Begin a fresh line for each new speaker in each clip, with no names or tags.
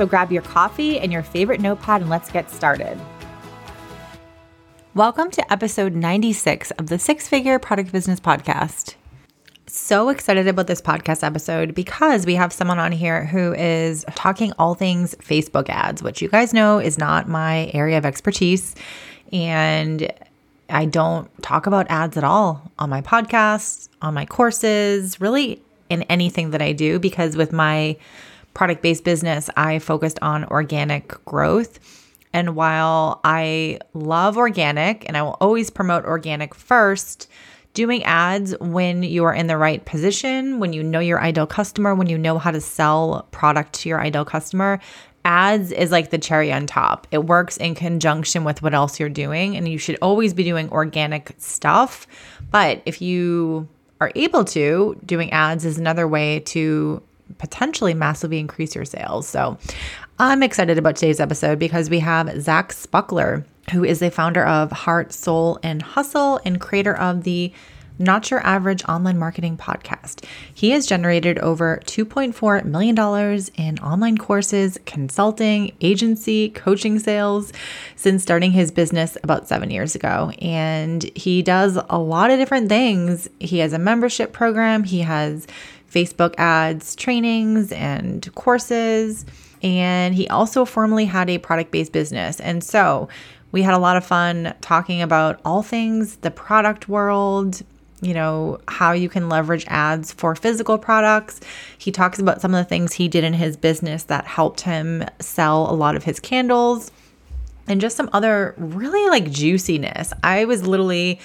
So grab your coffee and your favorite notepad and let's get started. Welcome to episode 96 of the Six Figure Product Business Podcast. So excited about this podcast episode because we have someone on here who is talking all things Facebook ads, which you guys know is not my area of expertise. And I don't talk about ads at all on my podcast, on my courses, really in anything that I do, because with my product based business, I focused on organic growth and while I love organic and I will always promote organic first, doing ads when you are in the right position, when you know your ideal customer, when you know how to sell product to your ideal customer, ads is like the cherry on top. It works in conjunction with what else you're doing, and you should always be doing organic stuff. But if you are able to, doing ads is another way to potentially massively increase your sales. So I'm excited about today's episode because we have Zach Spuckler, who is the founder of Heart, Soul, and Hustle and creator of the not Your Average Online Marketing Podcast. He has generated over $2.4 million in online courses, consulting, agency, coaching sales since starting his business about seven years ago. And he does a lot of different things. He has a membership program, he has Facebook ads, trainings, and courses. And he also formerly had a product based business. And so we had a lot of fun talking about all things the product world, you know, how you can leverage ads for physical products. He talks about some of the things he did in his business that helped him sell a lot of his candles and just some other really like juiciness. I was literally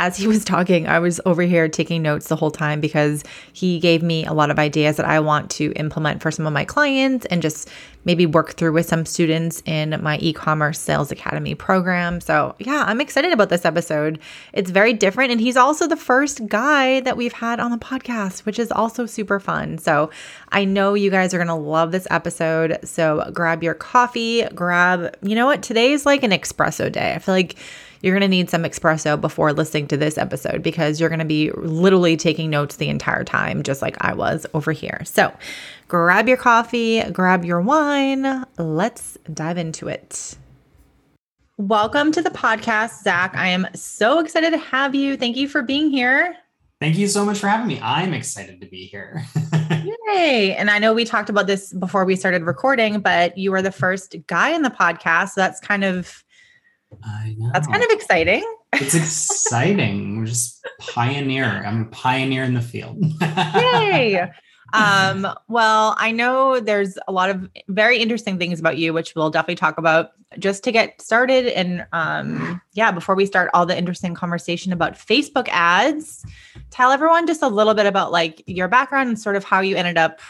as he was talking, I was over here taking notes the whole time because he gave me a lot of ideas that I want to implement for some of my clients and just maybe work through with some students in my e commerce sales academy program. So, yeah, I'm excited about this episode. It's very different. And he's also the first guy that we've had on the podcast, which is also super fun. So, I know you guys are going to love this episode. So, grab your coffee, grab, you know what? Today is like an espresso day. I feel like you're going to need some espresso before listening to this episode because you're going to be literally taking notes the entire time, just like I was over here. So grab your coffee, grab your wine. Let's dive into it. Welcome to the podcast, Zach. I am so excited to have you. Thank you for being here.
Thank you so much for having me. I'm excited to be here.
Yay. And I know we talked about this before we started recording, but you are the first guy in the podcast. So that's kind of I know. That's kind of exciting.
It's exciting. We're just pioneer. I'm a pioneer in the field.
Yay. Um, well, I know there's a lot of very interesting things about you, which we'll definitely talk about just to get started. And um, yeah, before we start all the interesting conversation about Facebook ads, tell everyone just a little bit about like your background and sort of how you ended up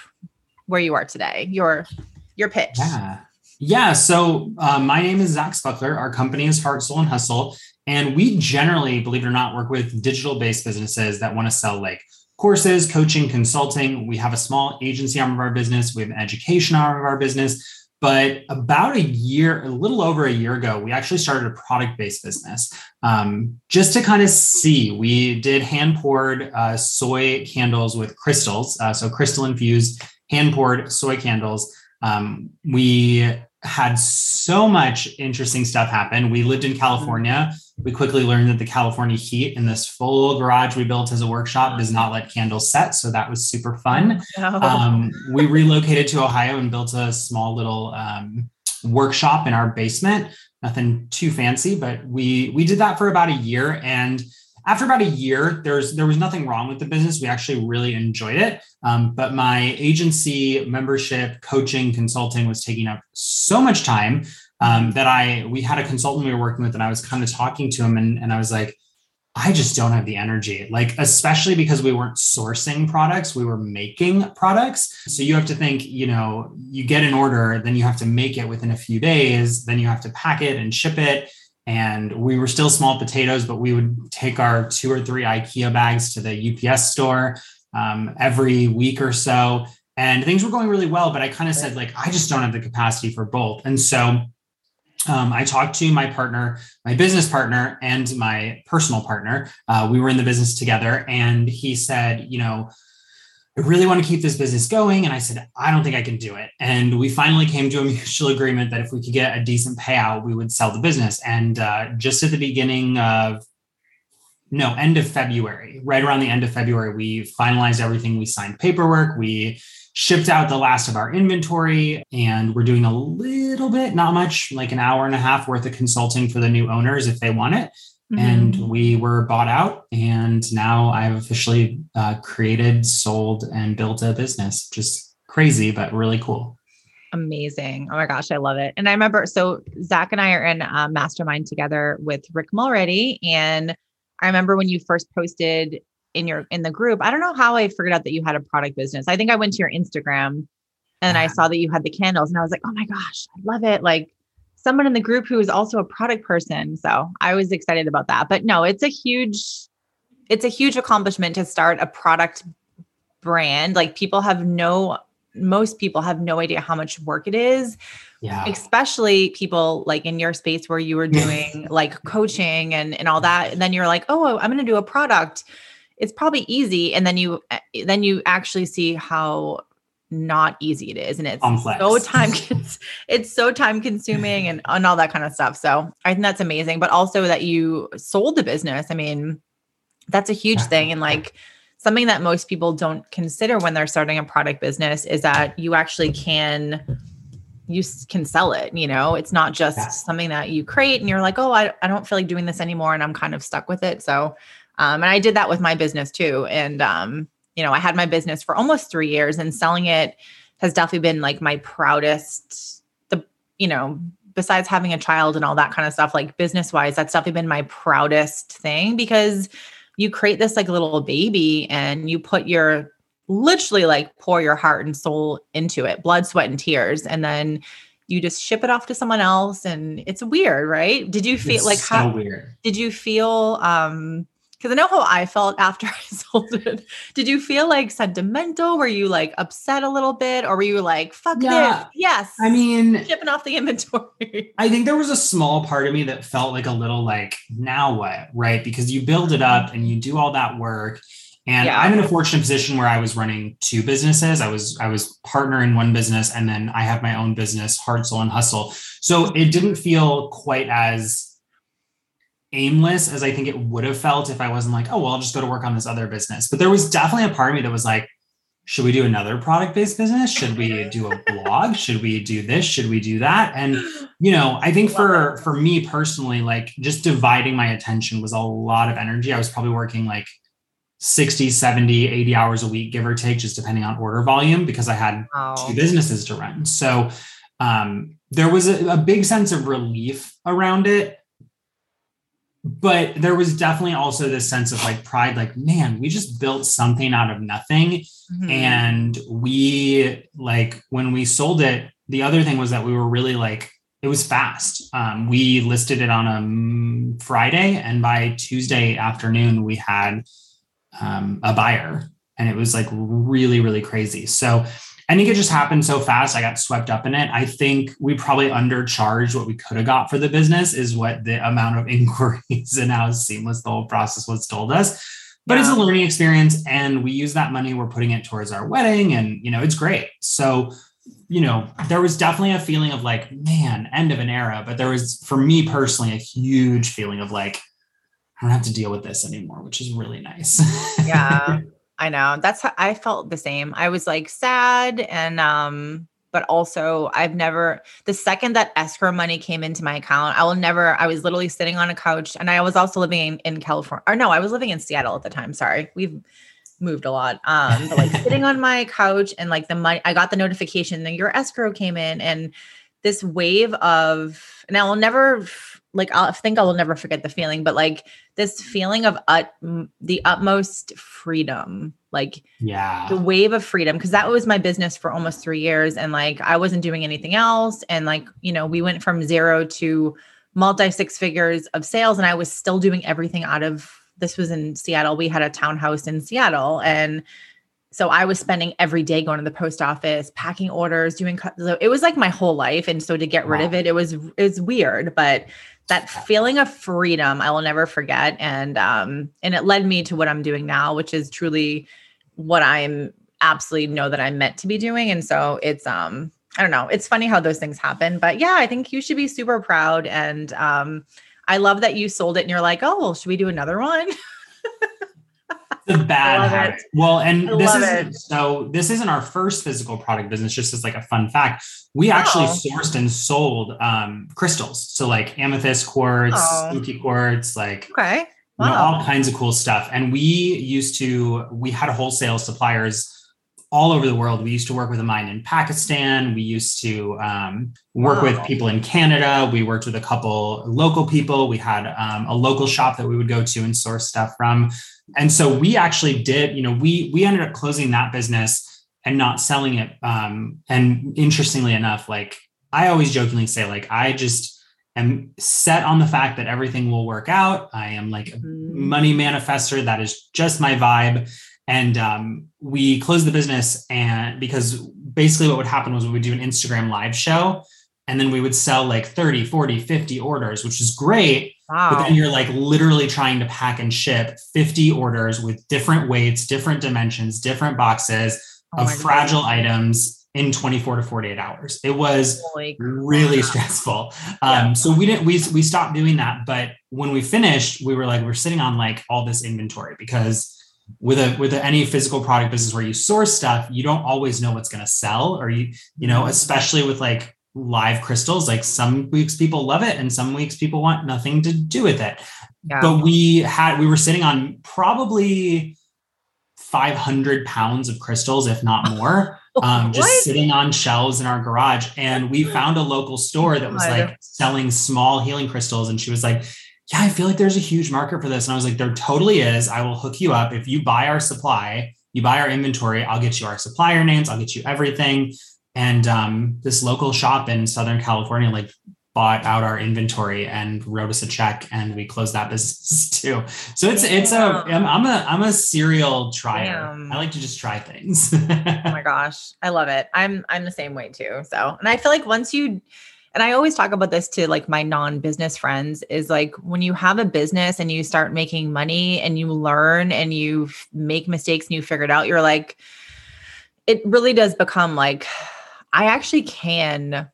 where you are today, your your pitch.
Yeah. Yeah. So uh, my name is Zach Spuckler. Our company is Heart, Soul, and Hustle. And we generally, believe it or not, work with digital based businesses that want to sell like courses, coaching, consulting. We have a small agency arm of our business, we have an education arm of our business. But about a year, a little over a year ago, we actually started a product based business um, just to kind of see. We did hand poured uh, soy candles with crystals, uh, so crystal infused hand poured soy candles. Um, we had so much interesting stuff happen. We lived in California. We quickly learned that the California heat in this full garage we built as a workshop does not let candles set. So that was super fun. Oh. Um, we relocated to Ohio and built a small little um, workshop in our basement. nothing too fancy, but we we did that for about a year. And after about a year, there's there was nothing wrong with the business. We actually really enjoyed it. Um, but my agency membership, coaching, consulting was taking up so much time um, that I we had a consultant we were working with, and I was kind of talking to him, and, and I was like, I just don't have the energy. Like, especially because we weren't sourcing products, we were making products. So you have to think, you know, you get an order, then you have to make it within a few days, then you have to pack it and ship it. And we were still small potatoes, but we would take our two or three IKEA bags to the UPS store um, every week or so. And things were going really well, but I kind of said, like, I just don't have the capacity for both. And so um, I talked to my partner, my business partner, and my personal partner. Uh, we were in the business together, and he said, you know, I really want to keep this business going. And I said, I don't think I can do it. And we finally came to a mutual agreement that if we could get a decent payout, we would sell the business. And uh, just at the beginning of no, end of February, right around the end of February, we finalized everything. We signed paperwork. We shipped out the last of our inventory and we're doing a little bit, not much, like an hour and a half worth of consulting for the new owners if they want it. Mm-hmm. And we were bought out. And now I've officially uh, created, sold, and built a business. Just crazy, but really cool.
Amazing. Oh my gosh, I love it. And I remember, so Zach and I are in a mastermind together with Rick Mulready. And I remember when you first posted in your in the group. I don't know how I figured out that you had a product business. I think I went to your Instagram and I saw that you had the candles and I was like, "Oh my gosh, I love it." Like someone in the group who is also a product person. So, I was excited about that. But no, it's a huge it's a huge accomplishment to start a product brand. Like people have no most people have no idea how much work it is. Yeah. Especially people like in your space where you were doing like coaching and and all that and then you're like, "Oh, I'm going to do a product." it's probably easy and then you eh, then you actually see how not easy it is and it's Complex. so time it's so time consuming and, and all that kind of stuff so i think that's amazing but also that you sold the business i mean that's a huge thing and like something that most people don't consider when they're starting a product business is that you actually can you can sell it you know it's not just yeah. something that you create and you're like oh I, I don't feel like doing this anymore and i'm kind of stuck with it so um, and I did that with my business too. And, um, you know, I had my business for almost three years and selling it has definitely been like my proudest, the, you know, besides having a child and all that kind of stuff, like business wise, that's definitely been my proudest thing because you create this like little baby and you put your literally like pour your heart and soul into it, blood, sweat, and tears. And then you just ship it off to someone else and it's weird, right? Did you feel it's like so how weird. did you feel um because I know how I felt after I sold it. Did you feel like sentimental? Were you like upset a little bit, or were you like, "Fuck yeah, this"? Yes.
I mean,
shipping off the inventory.
I think there was a small part of me that felt like a little like, "Now what?" Right? Because you build it up and you do all that work. And yeah. I'm in a fortunate position where I was running two businesses. I was I was partner in one business, and then I have my own business, Heart, Soul, and Hustle. So it didn't feel quite as aimless as I think it would have felt if I wasn't like, oh, well, I'll just go to work on this other business. But there was definitely a part of me that was like, should we do another product based business? Should we do a blog? Should we do this? Should we do that? And you know, I think for for me personally, like just dividing my attention was a lot of energy. I was probably working like 60, 70, 80 hours a week, give or take, just depending on order volume, because I had wow. two businesses to run. So um, there was a, a big sense of relief around it but there was definitely also this sense of like pride like man we just built something out of nothing. Mm-hmm. and we like when we sold it the other thing was that we were really like it was fast. Um, we listed it on a friday and by tuesday afternoon we had um, a buyer. And it was like really really crazy. So I think it just happened so fast. I got swept up in it. I think we probably undercharged what we could have got for the business, is what the amount of inquiries and how seamless the whole process was told us. But yeah. it's a learning experience, and we use that money. We're putting it towards our wedding, and you know, it's great. So, you know, there was definitely a feeling of like, man, end of an era. But there was, for me personally, a huge feeling of like, I don't have to deal with this anymore, which is really nice.
yeah. I know. That's how I felt the same. I was like sad and um but also I've never the second that escrow money came into my account, I will never I was literally sitting on a couch and I was also living in, in California. Or no, I was living in Seattle at the time. Sorry. We've moved a lot. Um, but like sitting on my couch and like the money I got the notification that your escrow came in and this wave of and I will never like I'll think I will never forget the feeling, but like this feeling of ut, the utmost freedom, like
yeah,
the wave of freedom. Cause that was my business for almost three years. And like I wasn't doing anything else. And like, you know, we went from zero to multi six figures of sales. And I was still doing everything out of this was in Seattle. We had a townhouse in Seattle and so I was spending every day going to the post office, packing orders, doing so it was like my whole life. And so to get rid wow. of it, it was it was weird, but that feeling of freedom I will never forget. And um, and it led me to what I'm doing now, which is truly what I'm absolutely know that I'm meant to be doing. And so it's um, I don't know, it's funny how those things happen. But yeah, I think you should be super proud. And um, I love that you sold it and you're like, oh well, should we do another one?
the bad habit. It. Well, and I this is so this isn't our first physical product business, just as like a fun fact. We actually oh. sourced and sold um, crystals. So like amethyst quartz, oh. spooky quartz, like
okay.
Wow. You know, all kinds of cool stuff. And we used to, we had wholesale suppliers all over the world. We used to work with a mine in Pakistan. We used to um, work wow. with people in Canada. We worked with a couple local people. We had um, a local shop that we would go to and source stuff from and so we actually did you know we we ended up closing that business and not selling it um and interestingly enough like i always jokingly say like i just am set on the fact that everything will work out. I am like a mm-hmm. money manifester. That is just my vibe. And um, we closed the business and because basically what would happen was we would do an instagram live show and then we would sell like 30 40 50 orders which is great Wow. But then you're like literally trying to pack and ship 50 orders with different weights, different dimensions, different boxes oh of fragile God. items in 24 to 48 hours. It was Holy really God. stressful. Yeah. Um, so we didn't we we stopped doing that. But when we finished, we were like, we're sitting on like all this inventory because with a with a, any physical product business where you source stuff, you don't always know what's going to sell, or you you know, mm-hmm. especially with like live crystals. Like some weeks people love it and some weeks people want nothing to do with it. Yeah. But we had, we were sitting on probably 500 pounds of crystals, if not more, um, just sitting on shelves in our garage. And we found a local store that was like selling small healing crystals. And she was like, yeah, I feel like there's a huge market for this. And I was like, there totally is. I will hook you up. If you buy our supply, you buy our inventory, I'll get you our supplier names, I'll get you everything and um, this local shop in southern california like bought out our inventory and wrote us a check and we closed that business too. So it's it's a i'm, I'm a i'm a serial trier. Damn. i like to just try things.
Oh my gosh. I love it. I'm i'm the same way too so. And i feel like once you and I always talk about this to like my non-business friends is like when you have a business and you start making money and you learn and you make mistakes and you figure it out, you're like, it really does become like I actually can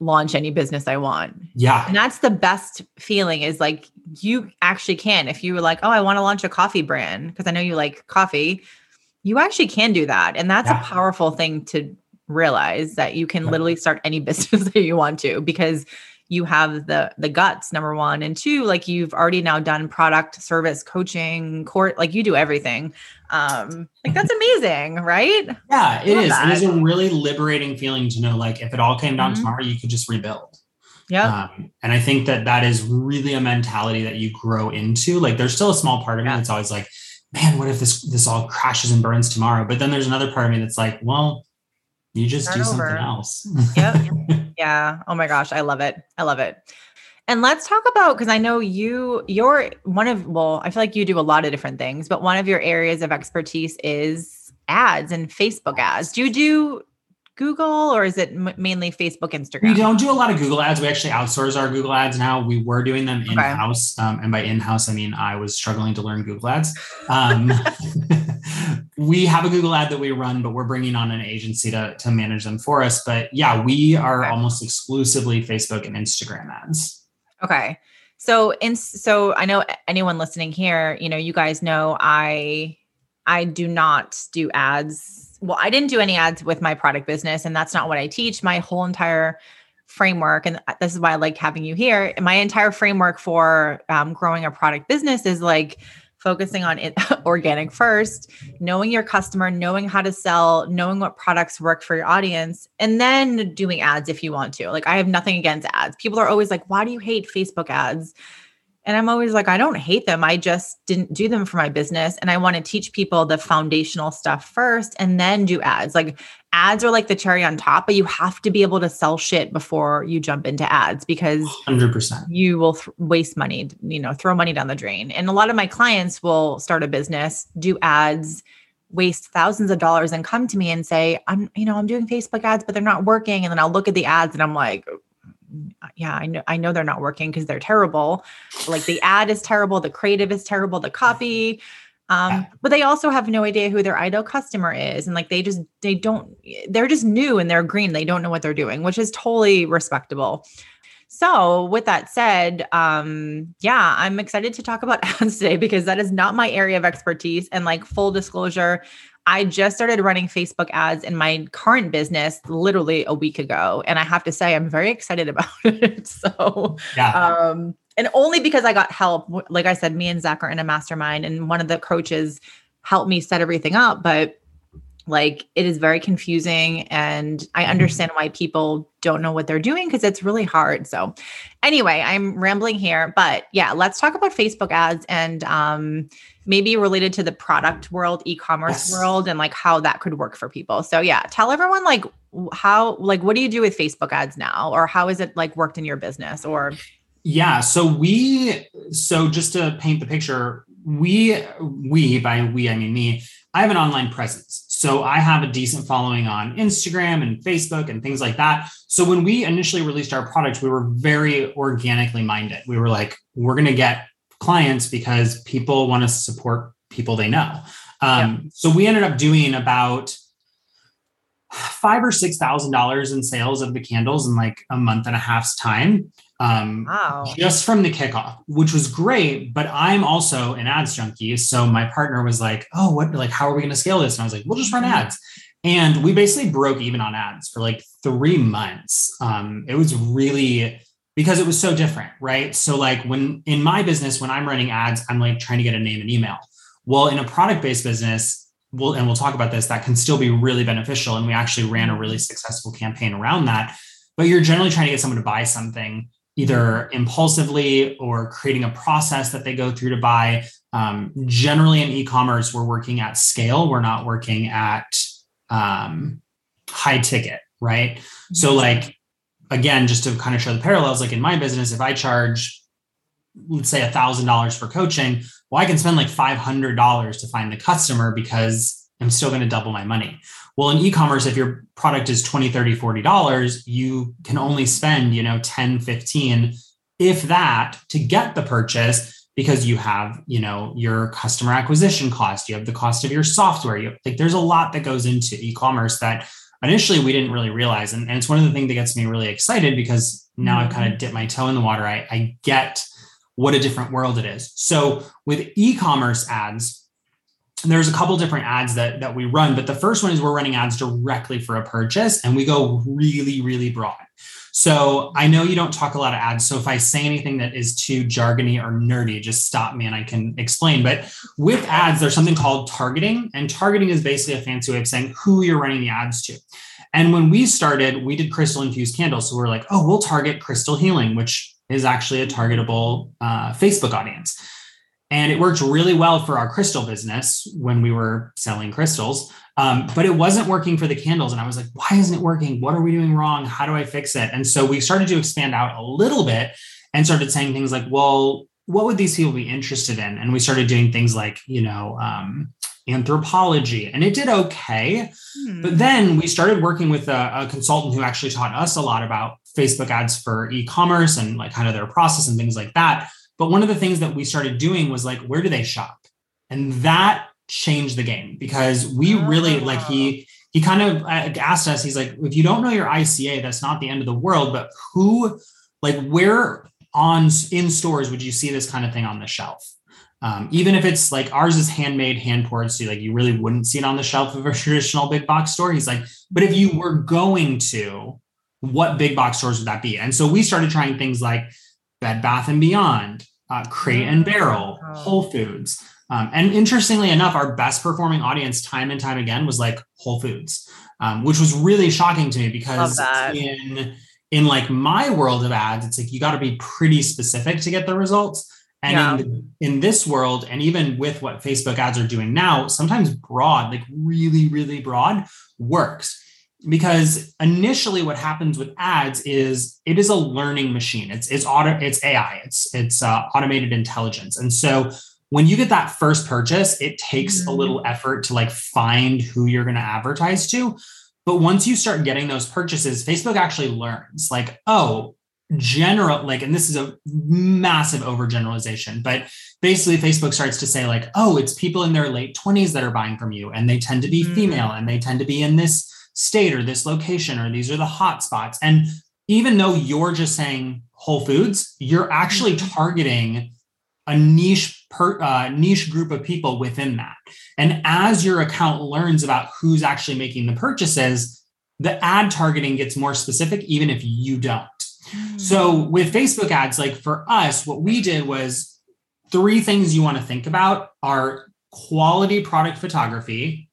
launch any business I want.
Yeah.
And that's the best feeling is like you actually can. If you were like, oh, I want to launch a coffee brand because I know you like coffee, you actually can do that. And that's yeah. a powerful thing to realize that you can yeah. literally start any business that you want to because you have the the guts number one. And two like you've already now done product service coaching court like you do everything. Um like that's amazing right?
Yeah it is. That. it is a really liberating feeling to know like if it all came down mm-hmm. tomorrow you could just rebuild.
Yeah
um, and i think that that is really a mentality that you grow into. Like there's still a small part of me that's always like man what if this this all crashes and burns tomorrow? But then there's another part of me that's like well you just Start do over. something else.
Yep. Yeah. Oh my gosh i love it. I love it. And let's talk about because I know you you're one of well, I feel like you do a lot of different things, but one of your areas of expertise is ads and Facebook ads. Do you do Google or is it m- mainly Facebook, Instagram?
We don't do a lot of Google ads. We actually outsource our Google ads now. We were doing them in house. Okay. Um, and by in house, I mean I was struggling to learn Google ads. Um, we have a Google ad that we run, but we're bringing on an agency to, to manage them for us. But yeah, we are okay. almost exclusively Facebook and Instagram ads.
Okay. So in so I know anyone listening here, you know, you guys know I I do not do ads well, I didn't do any ads with my product business, and that's not what I teach. My whole entire framework, and this is why I like having you here. My entire framework for um, growing a product business is like focusing on it, organic first, knowing your customer, knowing how to sell, knowing what products work for your audience, and then doing ads if you want to. Like, I have nothing against ads. People are always like, why do you hate Facebook ads? And I'm always like, I don't hate them. I just didn't do them for my business. And I want to teach people the foundational stuff first and then do ads. Like ads are like the cherry on top, but you have to be able to sell shit before you jump into ads because
100%
you will th- waste money, you know, throw money down the drain. And a lot of my clients will start a business, do ads, waste thousands of dollars and come to me and say, I'm, you know, I'm doing Facebook ads, but they're not working. And then I'll look at the ads and I'm like, yeah, I know I know they're not working because they're terrible. Like the ad is terrible, the creative is terrible, the copy. Um, yeah. but they also have no idea who their ideal customer is. And like they just they don't they're just new and they're green. They don't know what they're doing, which is totally respectable. So, with that said, um, yeah, I'm excited to talk about ads today because that is not my area of expertise. And like full disclosure, I just started running Facebook ads in my current business literally a week ago. And I have to say, I'm very excited about it. So, yeah. Um, and only because I got help. Like I said, me and Zach are in a mastermind, and one of the coaches helped me set everything up. But like it is very confusing and i mm-hmm. understand why people don't know what they're doing because it's really hard. So anyway i'm rambling here but yeah let's talk about facebook ads and um, maybe related to the product world e-commerce yes. world and like how that could work for people. So yeah tell everyone like how like what do you do with facebook ads now? Or how is it like worked in your business? Or
yeah so we so just to paint the picture we we by we i mean me i have an online presence so I have a decent following on Instagram and Facebook and things like that. So when we initially released our product, we were very organically minded. We were like, we're going to get clients because people want to support people they know. Um, yeah. So we ended up doing about five or six thousand dollars in sales of the candles in like a month and a half's time um, wow. just from the kickoff, which was great. But I'm also an ads junkie. So my partner was like, Oh, what, like, how are we going to scale this? And I was like, We'll just run mm-hmm. ads. And we basically broke even on ads for like three months. Um, it was really because it was so different, right? So, like, when in my business, when I'm running ads, I'm like trying to get a name and email. Well, in a product based business, We'll, and we'll talk about this, that can still be really beneficial. And we actually ran a really successful campaign around that. But you're generally trying to get someone to buy something either impulsively or creating a process that they go through to buy. Um, generally, in e commerce, we're working at scale, we're not working at um, high ticket, right? So, like, again, just to kind of show the parallels, like in my business, if I charge, let's say, a $1,000 for coaching, well, I can spend like $500 to find the customer because I'm still going to double my money. Well, in e-commerce, if your product is 20, 30, 40 dollars, you can only spend, you know, 10, 15, if that to get the purchase because you have, you know, your customer acquisition cost, you have the cost of your software. You like there's a lot that goes into e-commerce that initially we didn't really realize. And, and it's one of the things that gets me really excited because now mm-hmm. I've kind of dipped my toe in the water. I, I get what a different world it is. So with e-commerce ads, there's a couple different ads that that we run but the first one is we're running ads directly for a purchase and we go really really broad. So i know you don't talk a lot of ads so if i say anything that is too jargony or nerdy just stop me and i can explain. But with ads there's something called targeting and targeting is basically a fancy way of saying who you're running the ads to. And when we started we did crystal infused candles so we we're like oh we'll target crystal healing which is actually a targetable uh, facebook audience and it worked really well for our crystal business when we were selling crystals. Um, but it wasn't working for the candles. And I was like, why isn't it working? What are we doing wrong? How do I fix it? And so we started to expand out a little bit and started saying things like, well, what would these people be interested in? And we started doing things like, you know, um, Anthropologie, and it did okay. Hmm. But then we started working with a, a, consultant who actually taught us a lot about Facebook ads for e commerce and like kind of their process and things like that. But one of the things that we started doing was like, where do they shop? And that changed the game because we really like he he kind of uh, asked us he's like if you don't know your ICA that's not the end of the world but who like where on in stores would you see this kind of thing on the shelf Um, even if it's like ours is handmade, hand poured, so like you really wouldn't see it on the shelf of a traditional big box store. He's like, but if you were going to, what big box stores would that be? And so we started trying things like Bed Bath and Beyond, uh, Crate and Barrel, Whole Foods. Um, and interestingly enough, our best performing audience time and time again was like Whole Foods, um, which was really shocking to me because in in like my world of ads, it's like you got to be pretty specific to get the results. And yeah. in, in this world, and even with what Facebook ads are doing now, sometimes broad, like really, really broad, works because initially what happens with ads is it is a learning machine it's it's auto it's ai it's it's uh, automated intelligence and so when you get that first purchase it takes mm-hmm. a little effort to like find who you're going to advertise to but once you start getting those purchases facebook actually learns like oh general like and this is a massive overgeneralization but basically facebook starts to say like oh it's people in their late 20s that are buying from you and they tend to be mm-hmm. female and they tend to be in this state or this location or these are the hot spots. And even though you're just saying Whole Foods, you're actually mm-hmm. targeting a niche per, uh, niche group of people within that. And as your account learns about who's actually making the purchases, the ad targeting gets more specific, even if you don't. Mm. So with Facebook ads, like for us, what we did was three things you want to think about are quality product photography,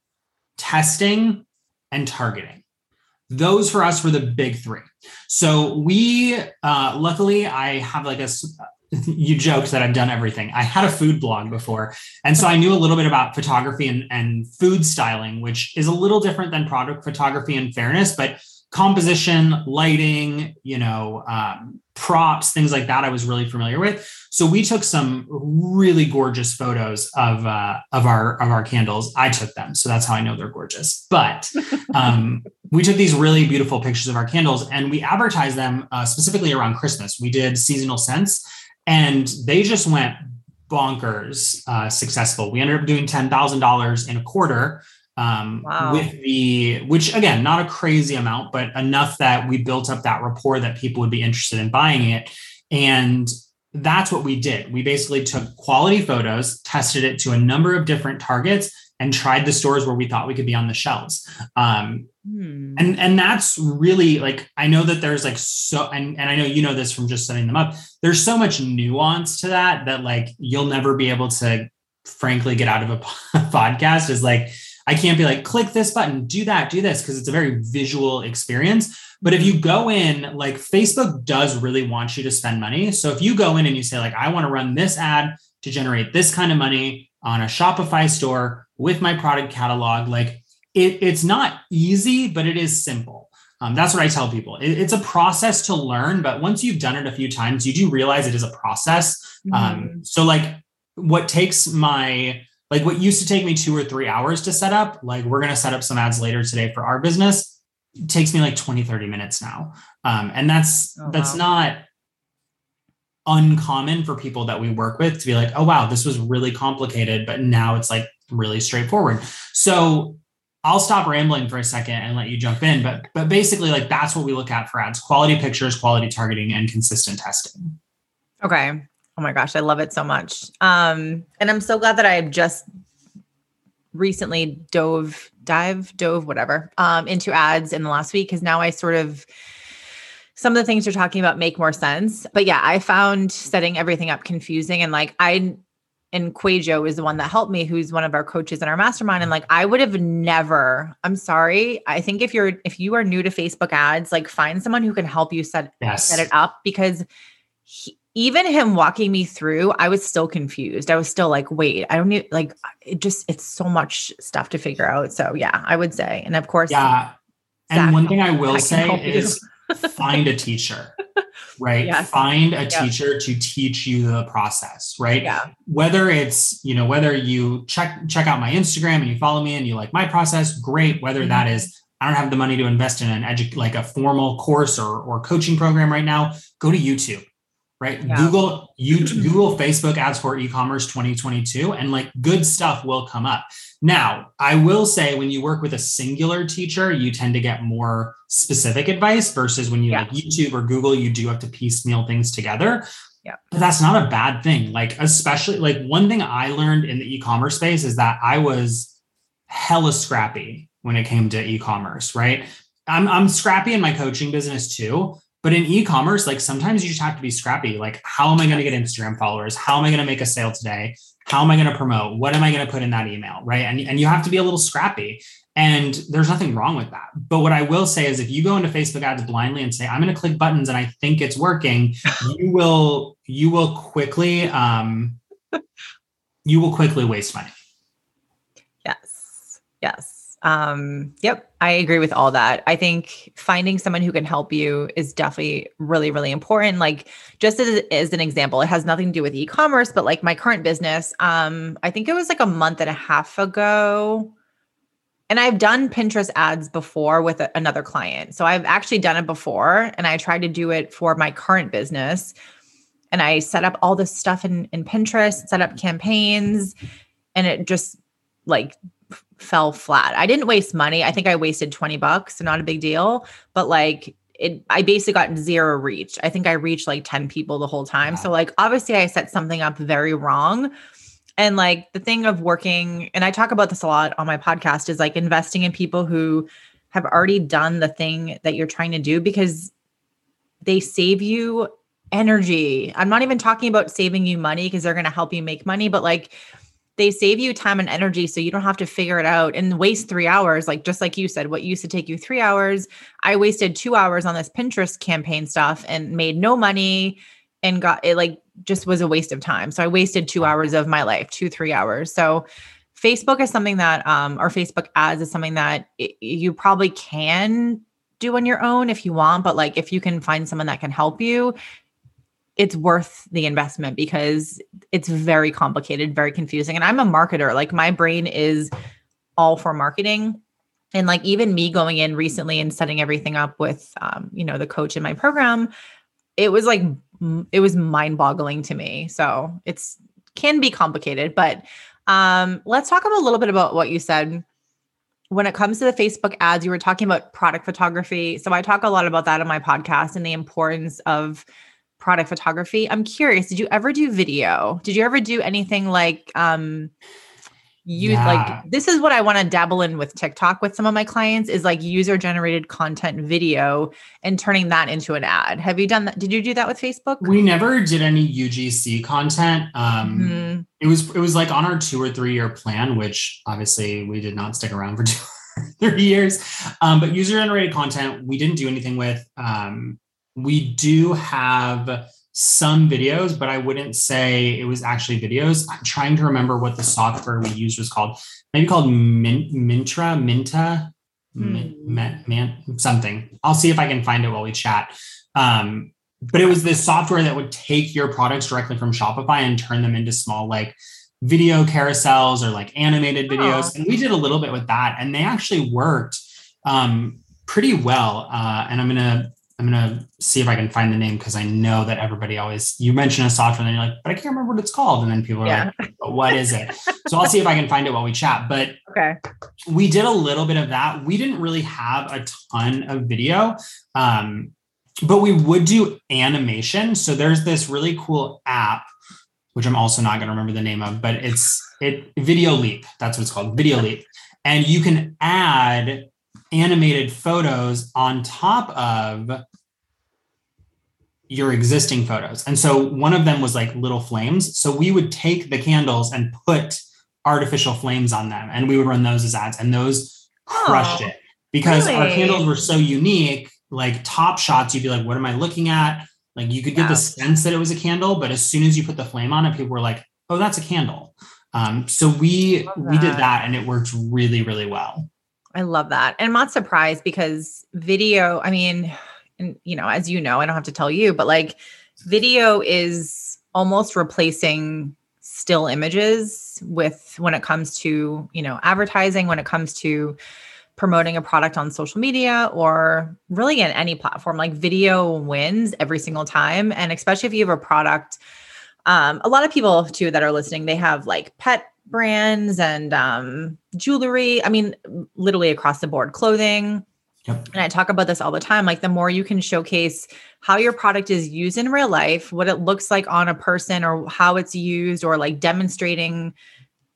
testing, and targeting. Those for us were the big three. So we, uh, luckily, I have like a, you joked that I've done everything. I had a food blog before. And so I knew a little bit about photography and, and food styling, which is a little different than product photography in fairness, but composition, lighting, you know, um, props, things like that, I was really familiar with. So we took some really gorgeous photos of uh, of our of our candles. I took them, so that's how I know they're gorgeous. But um, we took these really beautiful pictures of our candles, and we advertised them uh, specifically around Christmas. We did seasonal scents, and they just went bonkers uh, successful. We ended up doing ten thousand dollars in a quarter um, wow. with the which again not a crazy amount but enough that we built up that rapport that people would be interested in buying it and that's what we did we basically took quality photos tested it to a number of different targets and tried the stores where we thought we could be on the shelves um, hmm. and and that's really like i know that there's like so and, and i know you know this from just setting them up there's so much nuance to that that like you'll never be able to frankly get out of a podcast is like I can't be like, click this button, do that, do this, because it's a very visual experience. But if you go in, like Facebook does really want you to spend money. So if you go in and you say, like, I want to run this ad to generate this kind of money on a Shopify store with my product catalog, like it, it's not easy, but it is simple. Um, that's what I tell people. It, it's a process to learn, but once you've done it a few times, you do realize it is a process. Mm-hmm. Um, so, like, what takes my like what used to take me two or three hours to set up, like we're going to set up some ads later today for our business. It takes me like 20, 30 minutes now. Um, and that's, oh, that's wow. not uncommon for people that we work with to be like, oh, wow, this was really complicated, but now it's like really straightforward. So I'll stop rambling for a second and let you jump in. But, but basically like that's what we look at for ads, quality pictures, quality targeting, and consistent testing.
Okay. Oh my gosh, I love it so much. Um, and I'm so glad that I just recently dove, dive, dove, whatever, um, into ads in the last week because now I sort of some of the things you're talking about make more sense. But yeah, I found setting everything up confusing and like I and Quajo is the one that helped me, who's one of our coaches in our mastermind. And like, I would have never, I'm sorry. I think if you're, if you are new to Facebook ads, like find someone who can help you set, yes. set it up because he, even him walking me through, I was still confused. I was still like, wait, I don't need like it just it's so much stuff to figure out. So yeah, I would say. And of course,
yeah. And one thing I will I say is find a teacher. Right. Yes. Find a teacher to teach you the process, right?
Yeah.
Whether it's, you know, whether you check check out my Instagram and you follow me and you like my process, great. Whether mm-hmm. that is I don't have the money to invest in an edu- like a formal course or or coaching program right now, go to YouTube right? Yeah. Google, you Google Facebook ads for e-commerce 2022 and like good stuff will come up. Now, I will say when you work with a singular teacher, you tend to get more specific advice versus when you yeah. like YouTube or Google, you do have to piecemeal things together.
Yeah.
But that's not a bad thing. Like, especially like one thing I learned in the e-commerce space is that I was hella scrappy when it came to e-commerce, right? I'm I'm scrappy in my coaching business too. But in e-commerce, like sometimes you just have to be scrappy. Like, how am I going to get Instagram followers? How am I going to make a sale today? How am I going to promote? What am I going to put in that email? Right. And, and you have to be a little scrappy. And there's nothing wrong with that. But what I will say is if you go into Facebook ads blindly and say, I'm going to click buttons and I think it's working, you will, you will quickly, um, you will quickly waste money.
Yes. Yes. Um, yep, I agree with all that. I think finding someone who can help you is definitely really, really important. Like just as, as an example, it has nothing to do with e-commerce, but like my current business, um, I think it was like a month and a half ago. And I've done Pinterest ads before with a, another client. So I've actually done it before and I tried to do it for my current business. And I set up all this stuff in, in Pinterest, set up campaigns, and it just like fell flat. I didn't waste money. I think I wasted 20 bucks, so not a big deal, but like it I basically got zero reach. I think I reached like 10 people the whole time. Wow. So like obviously I set something up very wrong. And like the thing of working and I talk about this a lot on my podcast is like investing in people who have already done the thing that you're trying to do because they save you energy. I'm not even talking about saving you money because they're going to help you make money, but like they save you time and energy so you don't have to figure it out and waste three hours. Like just like you said what used to take you three hours i wasted two hours on this pinterest campaign stuff and made no money and got it like just was a waste of time. So i wasted two hours of my life two three hours. So facebook is something that um or facebook ads is something that it, you probably can do on your own if you want but like if you can find someone that can help you it's worth the investment because it's very complicated, very confusing. And I'm a marketer. Like my brain is all for marketing. And like even me going in recently and setting everything up with um, you know, the coach in my program, it was like it was mind-boggling to me. So it's can be complicated, but um let's talk a little bit about what you said when it comes to the Facebook ads, you were talking about product photography. So I talk a lot about that on my podcast and the importance of product photography. I'm curious, did you ever do video? Did you ever do anything like um use yeah. like this is what I want to dabble in with TikTok with some of my clients is like user generated content video and turning that into an ad. Have you done that? Did you do that with Facebook?
We never did any UGC content. Um mm-hmm. it was it was like on our 2 or 3 year plan which obviously we did not stick around for two. Three years. Um but user generated content we didn't do anything with um we do have some videos, but I wouldn't say it was actually videos. I'm trying to remember what the software we used was called. Maybe called Min- Mintra, Minta, man, man, something. I'll see if I can find it while we chat. Um, but it was this software that would take your products directly from Shopify and turn them into small, like video carousels or like animated videos. Oh. And we did a little bit with that, and they actually worked um, pretty well. Uh, and I'm gonna I'm gonna see if I can find the name because I know that everybody always you mention a software and you're like, but I can't remember what it's called, and then people are yeah. like, but what is it? so I'll see if I can find it while we chat. But
okay,
we did a little bit of that. We didn't really have a ton of video, um, but we would do animation. So there's this really cool app, which I'm also not gonna remember the name of, but it's it Video Leap. That's what it's called, Video Leap, and you can add animated photos on top of your existing photos. And so one of them was like little flames. So we would take the candles and put artificial flames on them and we would run those as ads and those crushed oh, it because really? our candles were so unique. Like top shots, you'd be like, what am I looking at? Like you could get yeah. the sense that it was a candle, but as soon as you put the flame on it, people were like, oh, that's a candle. Um, so we we did that and it worked really, really well.
I love that. And I'm not surprised because video, I mean, and you know, as you know, I don't have to tell you, but like video is almost replacing still images with when it comes to, you know, advertising, when it comes to promoting a product on social media or really in any platform. Like video wins every single time. And especially if you have a product, um, a lot of people too that are listening, they have like pet brands and um, jewelry. I mean, literally across the board, clothing
Yep.
And I talk about this all the time. Like the more you can showcase how your product is used in real life, what it looks like on a person or how it's used or like demonstrating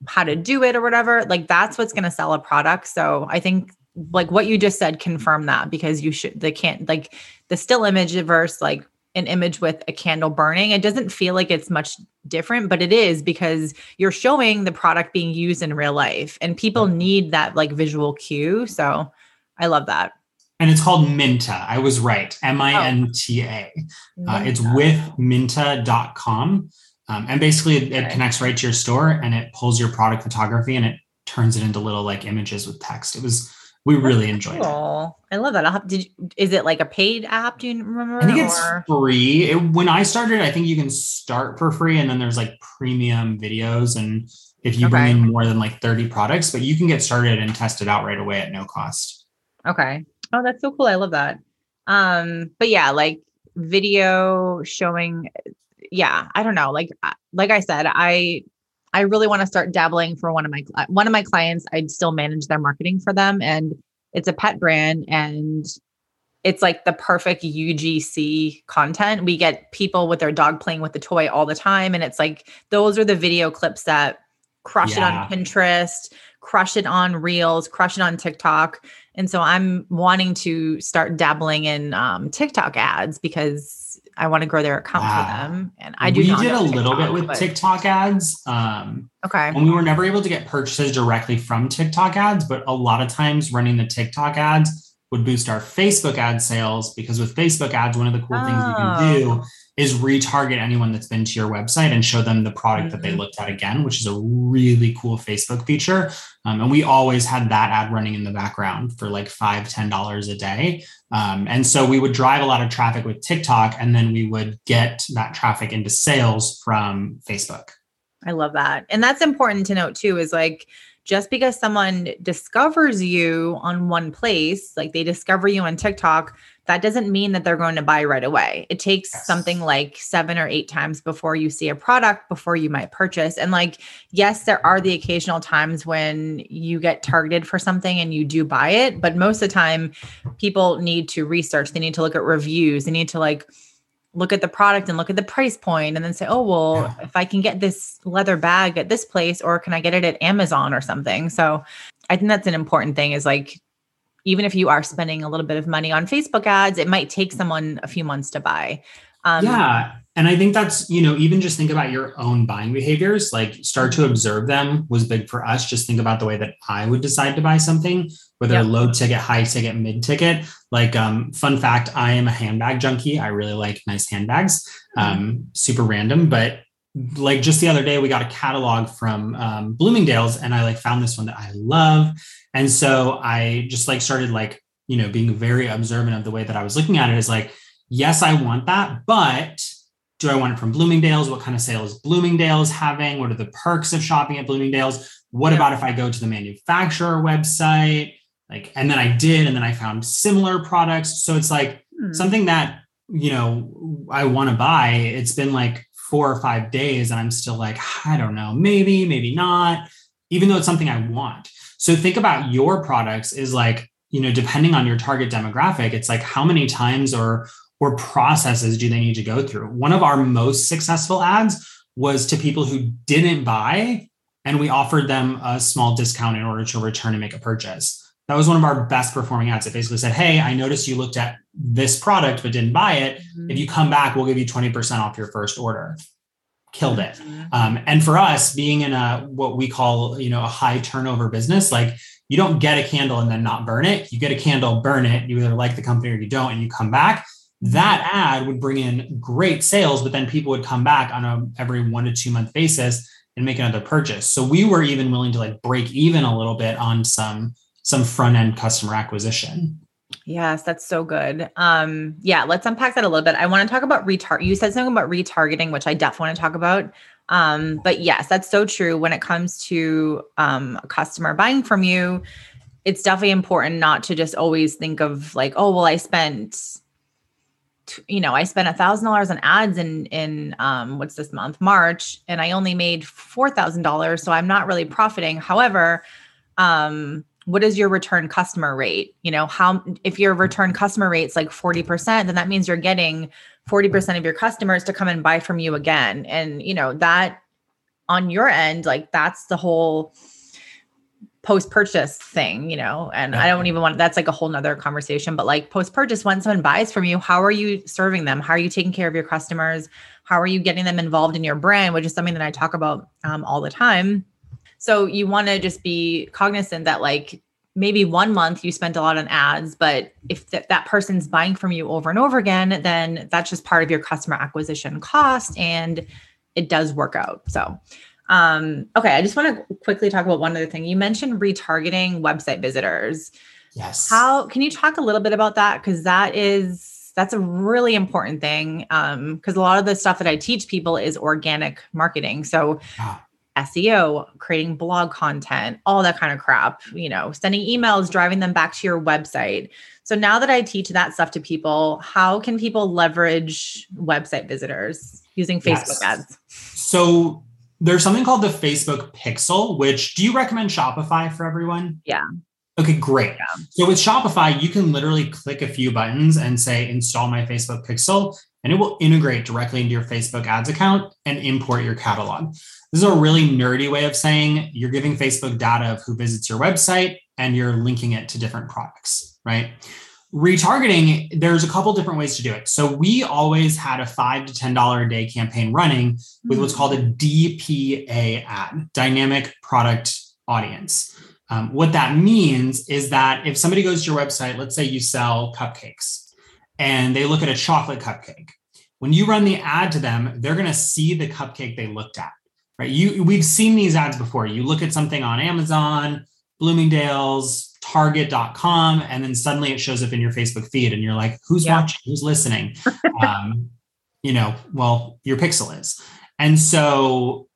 how to do it or whatever, like that's what's going to sell a product. So I think like what you just said confirm that because you should they can't like the still image versus like an image with a candle burning it doesn't feel like it's much different but it is because you're showing the product being used in real life and people need that like visual cue so i love that
and it's called minta i was right m-i-n-t-a uh, it's with minta.com um, and basically it, it connects right to your store and it pulls your product photography and it turns it into little like images with text it was we really enjoyed cool.
it. I love that. I'll have, did you, is it like a paid app? Do you remember?
I think it's free. It, when I started, I think you can start for free, and then there's like premium videos, and if you okay. bring in more than like 30 products, but you can get started and test it out right away at no cost.
Okay. Oh, that's so cool. I love that. Um, but yeah, like video showing. Yeah, I don't know. Like, like I said, I I really want to start dabbling for one of my one of my clients. I'd still manage their marketing for them, and it's a pet brand, and it's like the perfect UGC content. We get people with their dog playing with the toy all the time, and it's like those are the video clips that crush yeah. it on Pinterest, crush it on Reels, crush it on TikTok. And so I'm wanting to start dabbling in um, TikTok ads because I want to grow their account wow. for them. And I do.
We did a TikTok, little bit with but... TikTok ads. Um,
okay.
And we were never able to get purchases directly from TikTok ads, but a lot of times running the TikTok ads would boost our Facebook ad sales because with Facebook ads, one of the cool oh. things you can do oh is retarget anyone that's been to your website and show them the product mm-hmm. that they mm-hmm. looked at again, which is a really cool Facebook feature. Um, and we always had that ad running in the background for like five, ten dollars a day. Um, and so we would drive a lot of traffic with TikTok, and then we would get that traffic into sales from Facebook.
I love that. And that's important to note too, is like just because someone discovers you on one place, like they discover you on TikTok, that doesn't mean that they're going to buy right away. It takes yes. something like seven or eight times before you see a product before you might purchase. And like, yes, there are the occasional times when you get targeted for something and you do buy it, but most of the time, people need to research, they need to look at reviews, they need to like, look at the product and look at the price point and then say, oh, well, yeah. if I can get this leather bag at this place or can I get it at Amazon or something? So I think that's an important thing is like even if you are spending a little bit of money on Facebook ads, it might take someone a few months to buy.
Um, yeah. And I think that's, you know, even just think about your own buying behaviors, like start to observe them was big for us. Just think about the way that I would decide to buy something, whether yep. low ticket, high ticket, mid ticket. Like, um, fun fact, I am a handbag junkie. I really like nice handbags, mm-hmm. um, super random, but like just the other day we got a catalog from um, bloomingdale's and i like found this one that i love and so i just like started like you know being very observant of the way that i was looking at it is like yes i want that but do i want it from bloomingdale's? What kind of sales bloomingdale's having? What are the perks of shopping at bloomingdale's? What about if i go to the manufacturer website? Like and then i did and then i found similar products. So it's like hmm. something that you know i want to buy. It's been like four or five days and I'm still like, I don't know, maybe, maybe not, even though it's something I want. So think about your products is like, you know, depending on your target demographic, it's like how many times or or processes do they need to go through? One of our most successful ads was to people who didn't buy and we offered them a small discount in order to return and make a purchase. That was one of our best performing ads. It basically said, Hey, I noticed you looked at this product but didn't buy it. Mm-hmm. If you come back, we'll give you 20% off your first order. Killed it. Mm-hmm. Um, and for us, being in a what we call, you know, a high turnover business, like you don't get a candle and then not burn it. You get a candle, burn it. You either like the company or you don't, and you come back. That ad would bring in great sales, but then people would come back on a every one to two month basis and make another purchase. So we were even willing to like break even a little bit on some some front end customer acquisition.
Yes, that's so good. Um, yeah, let's unpack that a little bit. I want to talk about retarget. You said something about retargeting, which I definitely want to talk about. Um, but yes, that's so true. When it comes to um, a customer buying from you, it's definitely important not to just always think of like, oh, well, I spent, you know, I spent a thousand dollars on ads in in um, what's this month, March, and I only made four thousand dollars, so I'm not really profiting. However, um, what is your return customer rate? You know, how if your return customer rate's like 40%, then that means you're getting 40% of your customers to come and buy from you again. And, you know, that on your end, like that's the whole post purchase thing, you know, and yeah. I don't even want that's like a whole nother conversation, but like post purchase, when someone buys from you, how are you serving them? How are you taking care of your customers? How are you getting them involved in your brand, which is something that I talk about um, all the time. So you want to just be cognizant that like maybe one month you spent a lot on ads, but if th- that person's buying from you over and over again, then that's just part of your customer acquisition cost and it does work out. So um, okay, I just want to quickly talk about one other thing. You mentioned retargeting website visitors.
Yes.
How can you talk a little bit about that? Because that is that's a really important thing. Um, because a lot of the stuff that I teach people is organic marketing. So. SEO, creating blog content, all that kind of crap, you know, sending emails, driving them back to your website. So now that I teach that stuff to people, how can people leverage website visitors using Facebook yes. ads?
So there's something called the Facebook Pixel, which do you recommend Shopify for everyone?
Yeah.
Okay, great. Yeah. So with Shopify, you can literally click a few buttons and say install my Facebook Pixel, and it will integrate directly into your Facebook ads account and import your catalog. This is a really nerdy way of saying you're giving Facebook data of who visits your website and you're linking it to different products, right? Retargeting there's a couple different ways to do it. So we always had a five to ten dollar a day campaign running with what's called a dpa ad dynamic product audience. Um, what that means is that if somebody goes to your website let's say you sell cupcakes and they look at a chocolate cupcake when you run the ad to them they're going to see the cupcake they looked at right? You we've seen these ads before. You look at something on amazon bloomingdale's target.com and then suddenly it shows up in your facebook feed and you're like who's yeah. watching? Who's listening? Um, you know well your pixel is. And so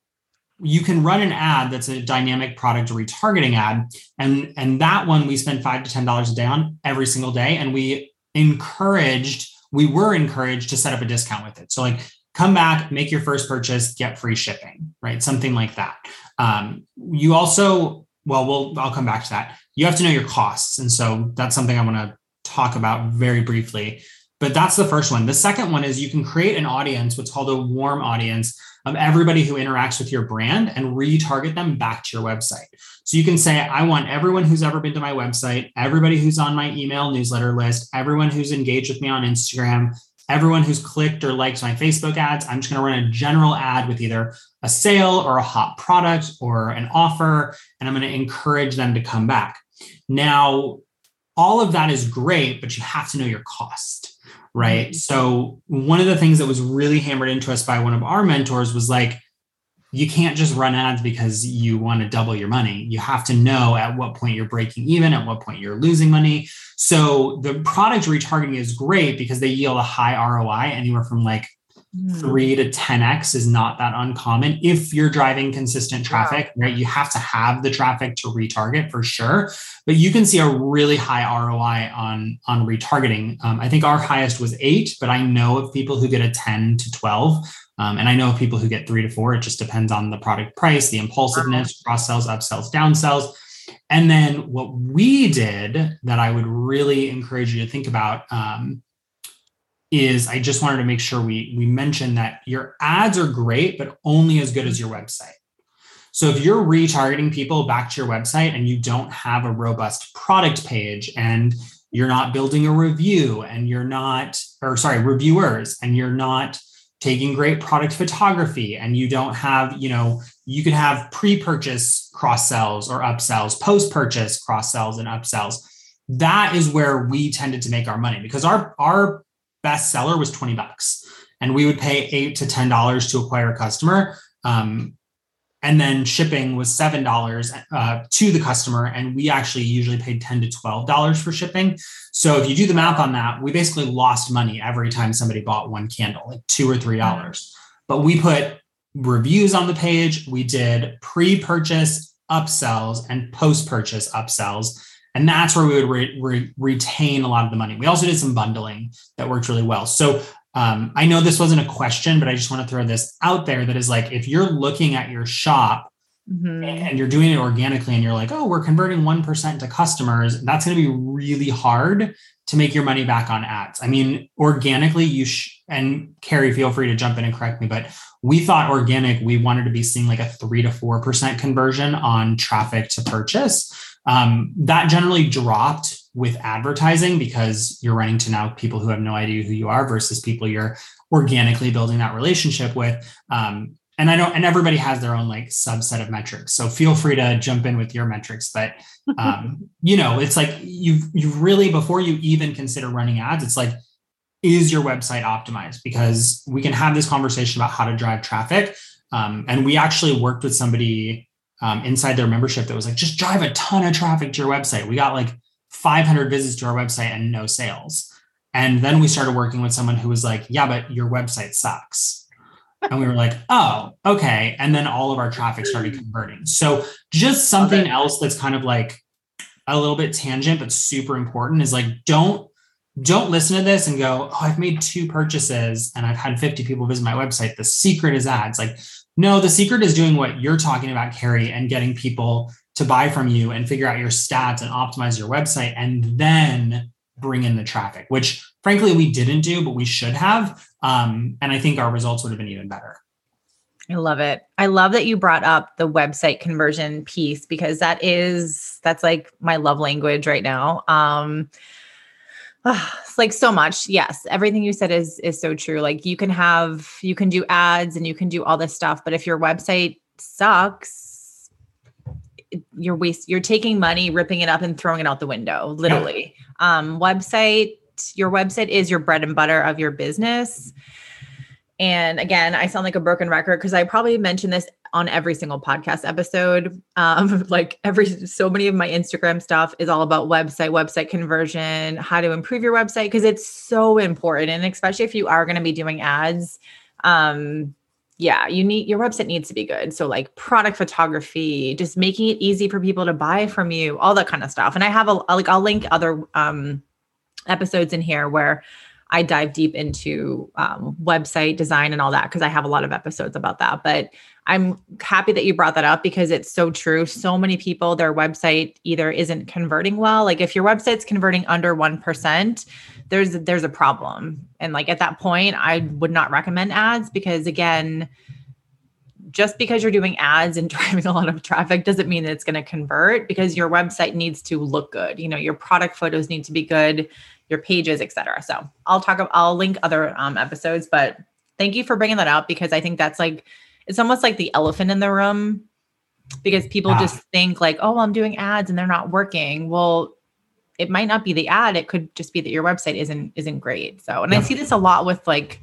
you can run an ad that's a dynamic product retargeting ad and and that one we spend five to ten dollars a day on every single day and we encouraged we were encouraged to set up a discount with it. So like come back make your first purchase get free shipping right? Something like that. Um, you also well, we'll I'll come back to that. You have to know your costs. And so that's something I want to talk about very briefly. But that's the first one. The second one is you can create an audience, what's called a warm audience of everybody who interacts with your brand and retarget them back to your website. So you can say, I want everyone who's ever been to my website, everybody who's on my email newsletter list, everyone who's engaged with me on Instagram, everyone who's clicked or liked my Facebook ads, I'm just going to run a general ad with either a sale or a hot product or an offer, and I'm going to encourage them to come back. Now, all of that is great, but you have to know your cost, right? Mm-hmm. So, one of the things that was really hammered into us by one of our mentors was like, you can't just run ads because you want to double your money. You have to know at what point you're breaking even, at what point you're losing money. So the product retargeting is great because they yield a high ROI, anywhere from like. Three to 10x is not that uncommon if you're driving consistent traffic, right? You have to have the traffic to retarget for sure, but you can see a really high ROI on, on retargeting. Um, I think our highest was eight, but I know of people who get a 10 to 12 um, and I know of people who get three to four. It just depends on the product price, the impulsiveness, cross sells, upsells, downsells. And then what we did that I would really encourage you to think about um, is I just wanted to make sure we we mention that your ads are great, but only as good as your website. So if you're retargeting people back to your website and you don't have a robust product page and you're not building a review and you're not, or sorry, reviewers, and you're not taking great product photography and you don't have you know you can have pre-purchase cross sells or upsells post-purchase cross sells and upsells that is where we tended to make our money because our our best seller was 20 bucks. And we would pay eight to ten dollars to acquire a customer um, and then shipping was seven dollars uh, to the customer and we actually usually paid 10 to 12 dollars for shipping. So if you do the math on that we basically lost money every time somebody bought one candle like two or three dollars. But we put reviews on the page we did pre-purchase upsells and post-purchase upsells and that's where we would re- re- retain a lot of the money we also did some bundling that worked really well so um, I know this wasn't a question, but I just want to throw this out there that is like, if you're looking at your shop mm-hmm. and you're doing it organically and you're like, oh, we're converting 1% to customers, that's going to be really hard to make your money back on ads. I mean, organically, you sh- and Kerrie, feel free to jump in and correct me, but we thought organic, we wanted to be seeing like a three to 4% conversion on traffic to purchase. Um, that generally dropped with advertising because you're running to now people who have no idea who you are versus people you're organically building that relationship with. Um, and I know, and everybody has their own like subset of metrics. So feel free to jump in with your metrics. But um, you know, it's like you've you've really before you even consider running ads, it's like, is your website optimized? Because we can have this conversation about how to drive traffic. Um, and we actually worked with somebody um, inside their membership that was like, just drive a ton of traffic to your website. We got like 500 visits to our website and no sales. And then we started working with someone who was like, yeah, but your website sucks and we were like, oh, okay. And then all of our traffic started converting. So just something else that's kind of like a little bit tangent, but super important is like, don't don't listen to this and go, oh, I've made two purchases and I've had 50 people visit my website. The secret is ads. Like, no, the secret is doing what you're talking about, Kerrie, and getting people to buy from you and figure out your stats and optimize your website and then bring in the traffic, which frankly we didn't do, but we should have. Um, and I think our results would have been even better.
I love it. I love that you brought up the website conversion piece because that is that's like my love language right now. Um it's like so much. Yes, everything you said is is so true. Like you can have you can do ads and you can do all this stuff, but if your website sucks, you're waste you're taking money, ripping it up and throwing it out the window, literally. Yeah. Um website your website is your bread and butter of your business. And again, I sound like a broken record because I probably mention this on every single podcast episode. Um, like every so many of my Instagram stuff is all about website, website conversion, how to improve your website because it's so important. And especially if you are going to be doing ads, um, yeah, you need your website needs to be good. So like product photography, just making it easy for people to buy from you, all that kind of stuff. And I have a like I'll link other um episodes in here where I dive deep into um, website design and all that because I have a lot of episodes about that. But I'm happy that you brought that up because it's so true. So many people, their website either isn't converting well. Like if your website's converting under one percent, there's there's a problem. And like at that point, I would not recommend ads because again, just because you're doing ads and driving a lot of traffic doesn't mean that it's going to convert because your website needs to look good. You know, your product photos need to be good, your pages, etc. So I'll talk. I'll link other um, episodes, but thank you for bringing that up because I think that's like it's almost like the elephant in the room because people ah. just think like, oh, I'm doing ads and they're not working. Well, it might not be the ad; it could just be that your website isn't isn't great. So, and yeah. I see this a lot with like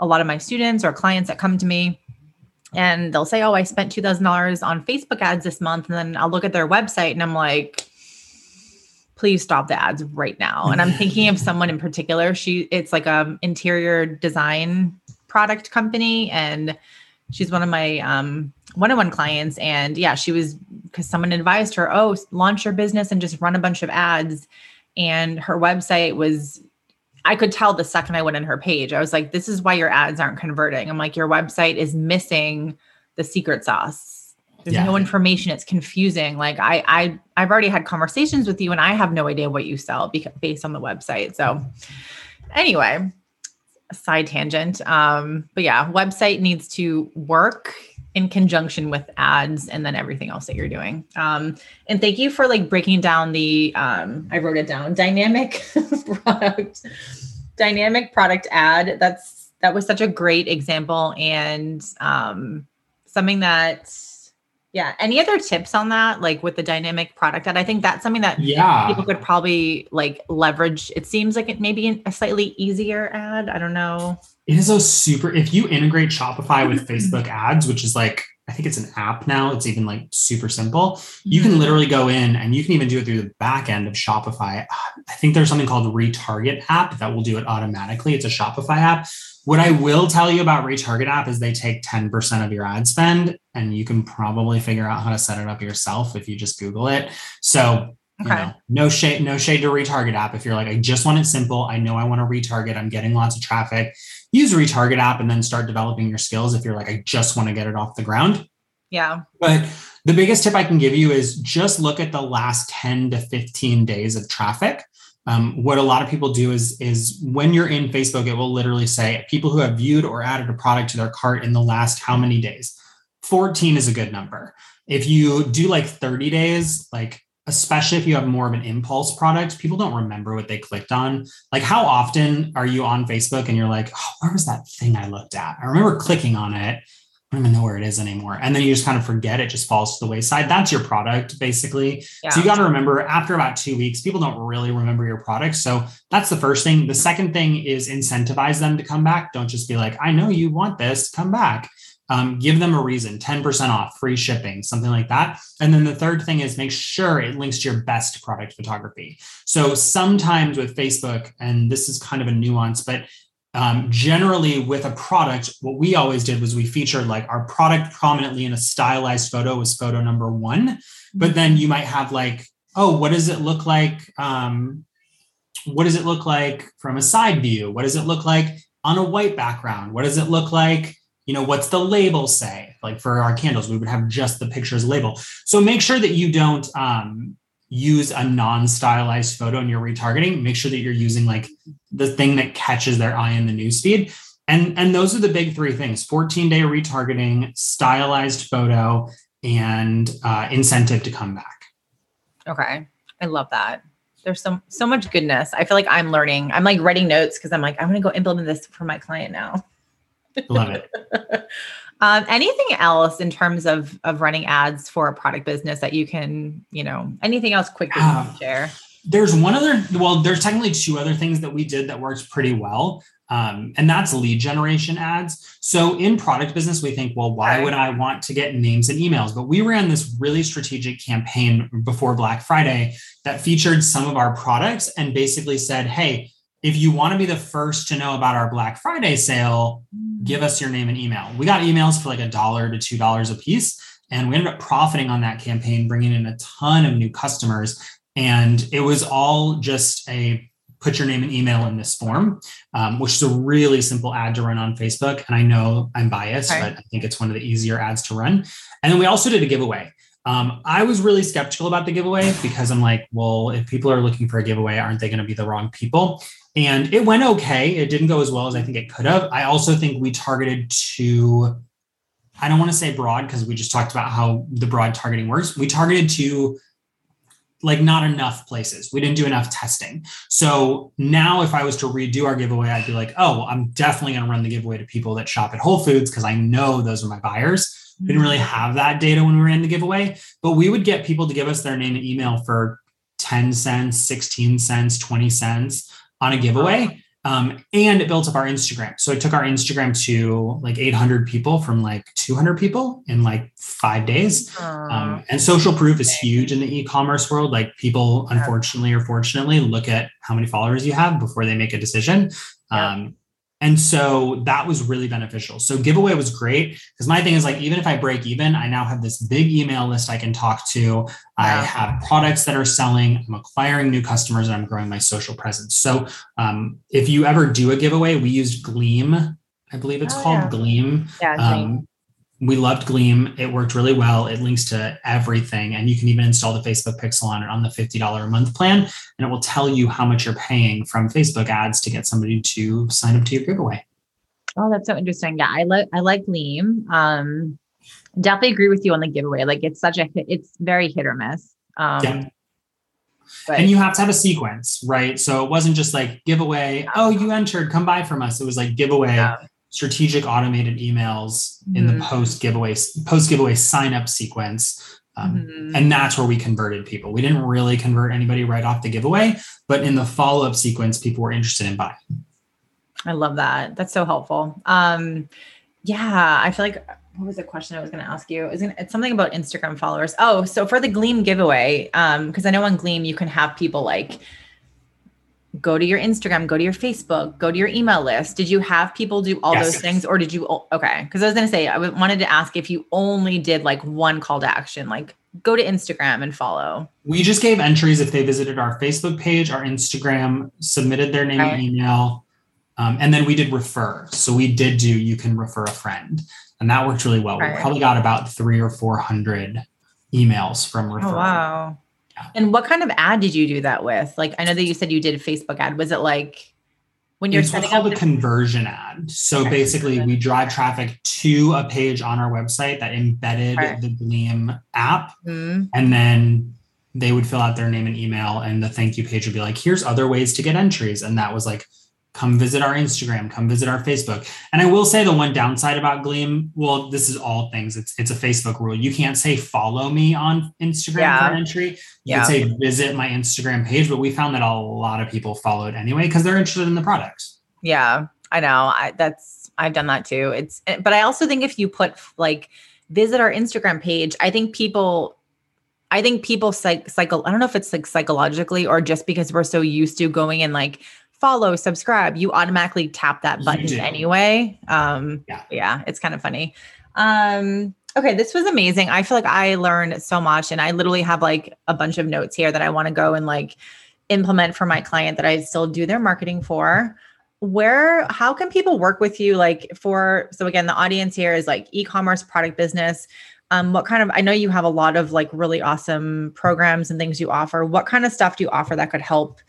a lot of my students or clients that come to me and they'll say, "Oh, I spent two thousand dollars on Facebook ads this month," and then I'll look at their website and I'm like, "Please stop the ads right now." And I'm thinking of someone in particular. She, it's like a interior design product company, and she's one of my um, one-on-one clients. And yeah, she was because someone advised her, "Oh, launch your business and just run a bunch of ads." And her website was I could tell the second I went in her page. I was like, this is why your ads aren't converting. I'm like, your website is missing the secret sauce. There's yeah. no information. It's confusing. Like I, I, I've already had conversations with you, and I have no idea what you sell because, based on the website. So, anyway, side tangent. Um, but yeah, website needs to work in conjunction with ads and then everything else that you're doing. Um, and thank you for like breaking down the um, I wrote it down dynamic product dynamic product ad. That's that was such a great example and um, something that yeah. Any other tips on that, like with the dynamic product ad? I think that's something that
yeah
people could probably like leverage. It seems like it may be a slightly easier ad. I don't know
it is a super if you integrate shopify with facebook ads which is like i think it's an app now it's even like super simple you can mm-hmm. literally go in and you can even do it through the back end of shopify i think there's something called retarget app that will do it automatically it's a shopify app what i will tell you about retarget app is they take 10% of your ad spend and you can probably figure out how to set it up yourself if you just google it so Okay. You know, no shade, no shade to retarget app. If you're like, I just want it simple. I know I want to retarget. I'm getting lots of traffic. Use retarget app and then start developing your skills. If you're like, I just want to get it off the ground.
Yeah.
But the biggest tip I can give you is just look at the last 10 to 15 days of traffic. Um, what a lot of people do is is when you're in Facebook, it will literally say people who have viewed or added a product to their cart in the last how many days. 14 is a good number. If you do like 30 days, like especially if you have more of an impulse product, people don't remember what they clicked on. Like, how often are you on Facebook and you're like, oh, where was that thing I looked at? I remember clicking on it. I don't even know where it is anymore. And then you just kind of forget it just falls to the wayside. That's your product, basically. Yeah. So you got to remember after about two weeks, people don't really remember your product. So that's the first thing. The second thing is incentivize them to come back. Don't just be like, I know you want this, come back um, give them a reason 10% off free shipping something like that and then the third thing is make sure it links to your best product photography so sometimes with facebook and this is kind of a nuance but um, generally with a product what we always did was we featured like our product prominently in a stylized photo was photo number one but then you might have like oh what does it look like um, what does it look like from a side view? What does it look like on a white background? What does it look like you know what's the label say? Like for our candles we would have just the pictures label. So make sure that you don't um, use a non-stylized photo in your retargeting make sure that you're using like the thing that catches their eye in the newsfeed and and those are the big three things 14 day retargeting stylized photo and uh, incentive to come back.
Okay. I love that. There's so so much goodness. I feel like i'm learning. I'm like writing notes because i'm like i'm going to go implement this for my client now.
Love it.
um, anything else in terms of of running ads for a product business that you can, you know, anything else quick that you share?
There's one other, well, there's technically two other things that we did that worked pretty well. Um, and that's lead generation ads. So in product business, we think, well, why would I want to get names and emails? But we ran this really strategic campaign before Black Friday that featured some of our products and basically said, hey, if you want to be the first to know about our Black Friday sale, give us your name and email. We got emails for like a dollar to two dollars a piece, and we ended up profiting on that campaign, bringing in a ton of new customers. And it was all just a put your name and email in this form, um, which is a really simple ad to run on Facebook. And I know I'm biased, okay. but I think it's one of the easier ads to run. And then we also did a giveaway. Um, I was really skeptical about the giveaway because I'm like, well, if people are looking for a giveaway, aren't they going to be the wrong people? And it went okay. It didn't go as well as I think it could have. I also think we targeted to, I don't want to say broad because we just talked about how the broad targeting works. We targeted to like not enough places. We didn't do enough testing. So now if I was to redo our giveaway, I'd be like, oh, I'm definitely going to run the giveaway to people that shop at Whole Foods because I know those are my buyers. We didn't really have that data when we ran the giveaway, but we would get people to give us their name and email for 10 cents, 16 cents, 20 cents on a giveaway. Um, and it built up our Instagram. So it took our Instagram to like 800 people from like 200 people in like five days. Um, and social proof is huge in the e-commerce world. Like people, unfortunately or fortunately, look at how many followers you have before they make a decision. Um, and so that was really beneficial. So giveaway was great because my thing is like, even if I break even, I now have this big email list I can talk to. I have products that are selling, I'm acquiring new customers, and I'm growing my social presence. So um, if you ever do a giveaway, we used Gleam. I believe it's oh, called yeah. Gleam. Yeah, um, we loved Gleam. It worked really well. It links to everything. And you can even install the Facebook Pixel on it on the $50 a month plan. And it will tell you how much you're paying from Facebook ads to get somebody to sign up to your giveaway.
Oh, that's so interesting. Yeah, I like I like Gleam. Um, definitely agree with you on the giveaway. Like it's such a hit, it's very hit or miss. Um, yeah.
But, and you have to have a sequence, right? So it wasn't just like giveaway, oh, you entered, come buy from us. It was like giveaway, yeah strategic automated emails mm-hmm. in the mm-hmm. post giveaway post giveaway sign up sequence um, mm-hmm. and that's where we converted people we didn't really convert anybody right off the giveaway but in the follow up sequence people were interested in buying
i love that that's so helpful um, yeah i feel like what was the question I was going to ask you? Is it's something about Instagram followers? Oh, so for the Gleam giveaway, um, because I know on Gleam you can have people like go to your Instagram, go to your Facebook, go to your email list. Did you have people do all yes. those things or did you okay, cuz I was going to say I wanted to ask if you only did like one call to action like go to Instagram and follow.
We just gave entries if they visited our Facebook page, our Instagram, submitted their name and email. Um, and then we did refer. So we did do you can refer a friend. And that worked really well.
Right.
We probably got about three or 400 emails from referrals.
Oh, wow. And what kind of ad did you do that with? Like, I know that you said you did a Facebook ad. Was it like when you're
it's
setting
called
up
a
the-
conversion ad. So
Okay,
basically, we drive traffic to a page on our website that embedded
Right.
the Gleam app,
Hmm.
and then they would fill out their name and email, and the thank you page would be like, "Here's other ways to get entries," and that was like. Come visit our Instagram, come visit our Facebook. And I will say the one downside about Gleam, well, this is all things. It's it's a Facebook rule. You can't say follow me on Instagram
Yeah.
for an entry. You
Yeah.
can say visit my Instagram page, but we found that a lot of people followed anyway because they're interested in the products.
Yeah, I know. I that's I've done that too. It's eh, but I also think if you put like visit our Instagram page, I think people I think people psych cycle I don't know if it's like psychologically or just because we're so used to going and like follow, subscribe, you automatically tap that button anyway. Um
Yeah.
yeah, it's kind of funny. Um okay, this was amazing. I feel like I learned so much and I literally have like a bunch of notes here that I want to go and like implement for my client that I still do their marketing for where how can people work with you like for so again the audience here is like e-commerce product business um what kind of i know you have a lot of like really awesome programs and things you offer what kind of stuff do you offer that could help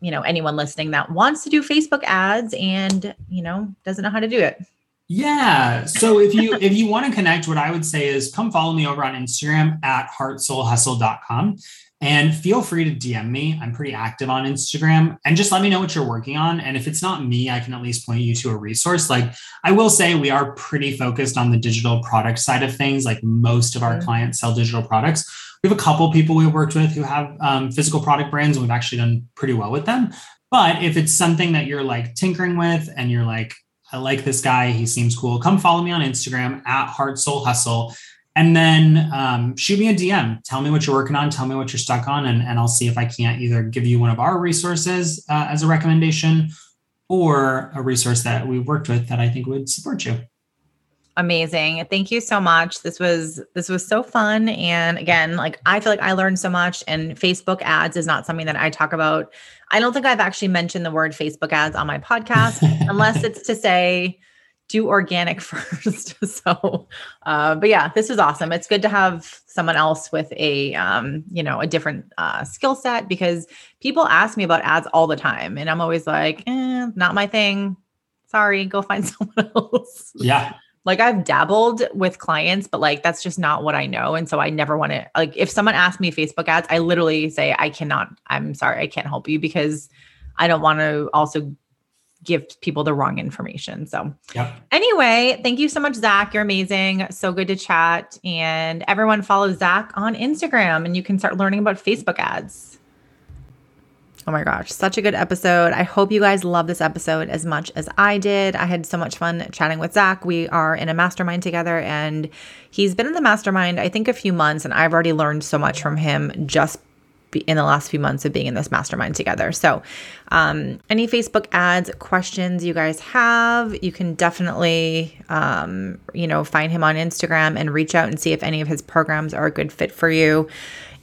you know anyone listening that wants to do facebook ads and you know doesn't know how to do it
Yeah. So if you if you want to connect, what I would say is come follow me over on Instagram at heartsoulhustle.com and feel free to DM me. I'm pretty active on Instagram and just let me know what you're working on. And if it's not me, I can at least point you to a resource. Like I will say we are pretty focused on the digital product side of things. Like most of our
Mhm.
clients sell digital products. We have a couple people we've worked with who have um, physical product brands and we've actually done pretty well with them. But if it's something that you're like tinkering with and you're like, I like this guy. He seems cool. Come follow me on Instagram at Heart Soul Hustle. And then um, shoot me a DM. Tell me what you're working on. Tell me what you're stuck on. And, and I'll see if I can't either give you one of our resources uh, as a recommendation or a resource that we worked with that I think would support you.
Amazing. Thank you so much. This was this was so fun. And again like i feel like i learned so much and facebook ads is not something that i talk about. I don't think i've actually mentioned the word facebook ads on my podcast unless it's to say do organic first. So uh, but yeah this is awesome. It's good to have someone else with a um, you know a different uh, skill set because people ask me about ads all the time and i'm always like eh, not my thing. Sorry go find someone else.
Yeah.
Like I've dabbled with clients, but like that's just not what I know. And so I never want to like if someone asks me Facebook ads, I literally say I cannot, I'm sorry, I can't help you because I don't want to also give people the wrong information. So
Yep.
anyway, thank you so much, Zach. You're amazing. So good to chat. And everyone follow Zach on Instagram and you can start learning about Facebook ads. Oh my gosh, such a good episode. I hope you guys love this episode as much as I did. I had so much fun chatting with Zach. We are in a mastermind together, and he's been in the mastermind, I think, a few months, and I've already learned so much from him just in the last few months of being in this mastermind together. So, um, any Facebook ads questions you guys have, you can definitely, um, you know, find him on Instagram and reach out and see if any of his programs are a good fit for you.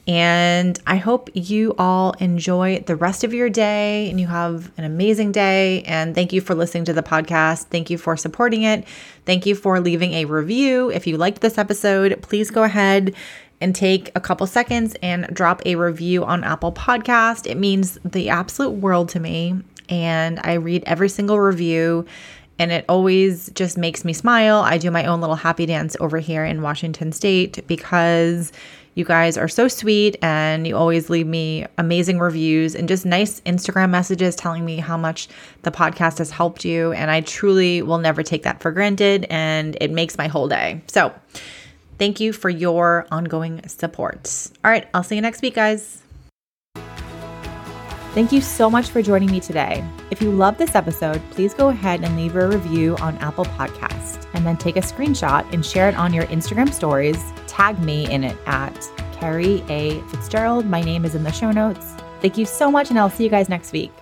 And I hope you all enjoy the rest of your day and you have an amazing day. And thank you for listening to the podcast. Thank you for supporting it. Thank you for leaving a review. If you liked this episode, please go ahead and take a couple seconds and drop a review on Apple Podcast. It means the absolute world to me. And I read every single review and it always just makes me smile. I do my own little happy dance over here in Washington State because you guys are so sweet and you always leave me amazing reviews and just nice Instagram messages telling me how much the podcast has helped you. And I truly will never take that for granted and it makes my whole day. So, thank you for your ongoing support. All right, I'll see you next week, guys. Thank you so much for joining me today. If you love this episode, please go ahead and leave a review on Apple Podcast and then take a screenshot and share it on your Instagram stories. Tag me in it at Kerrie A. Fitzgerald. My name is in the show notes. Thank you so much, and I'll see you guys next week.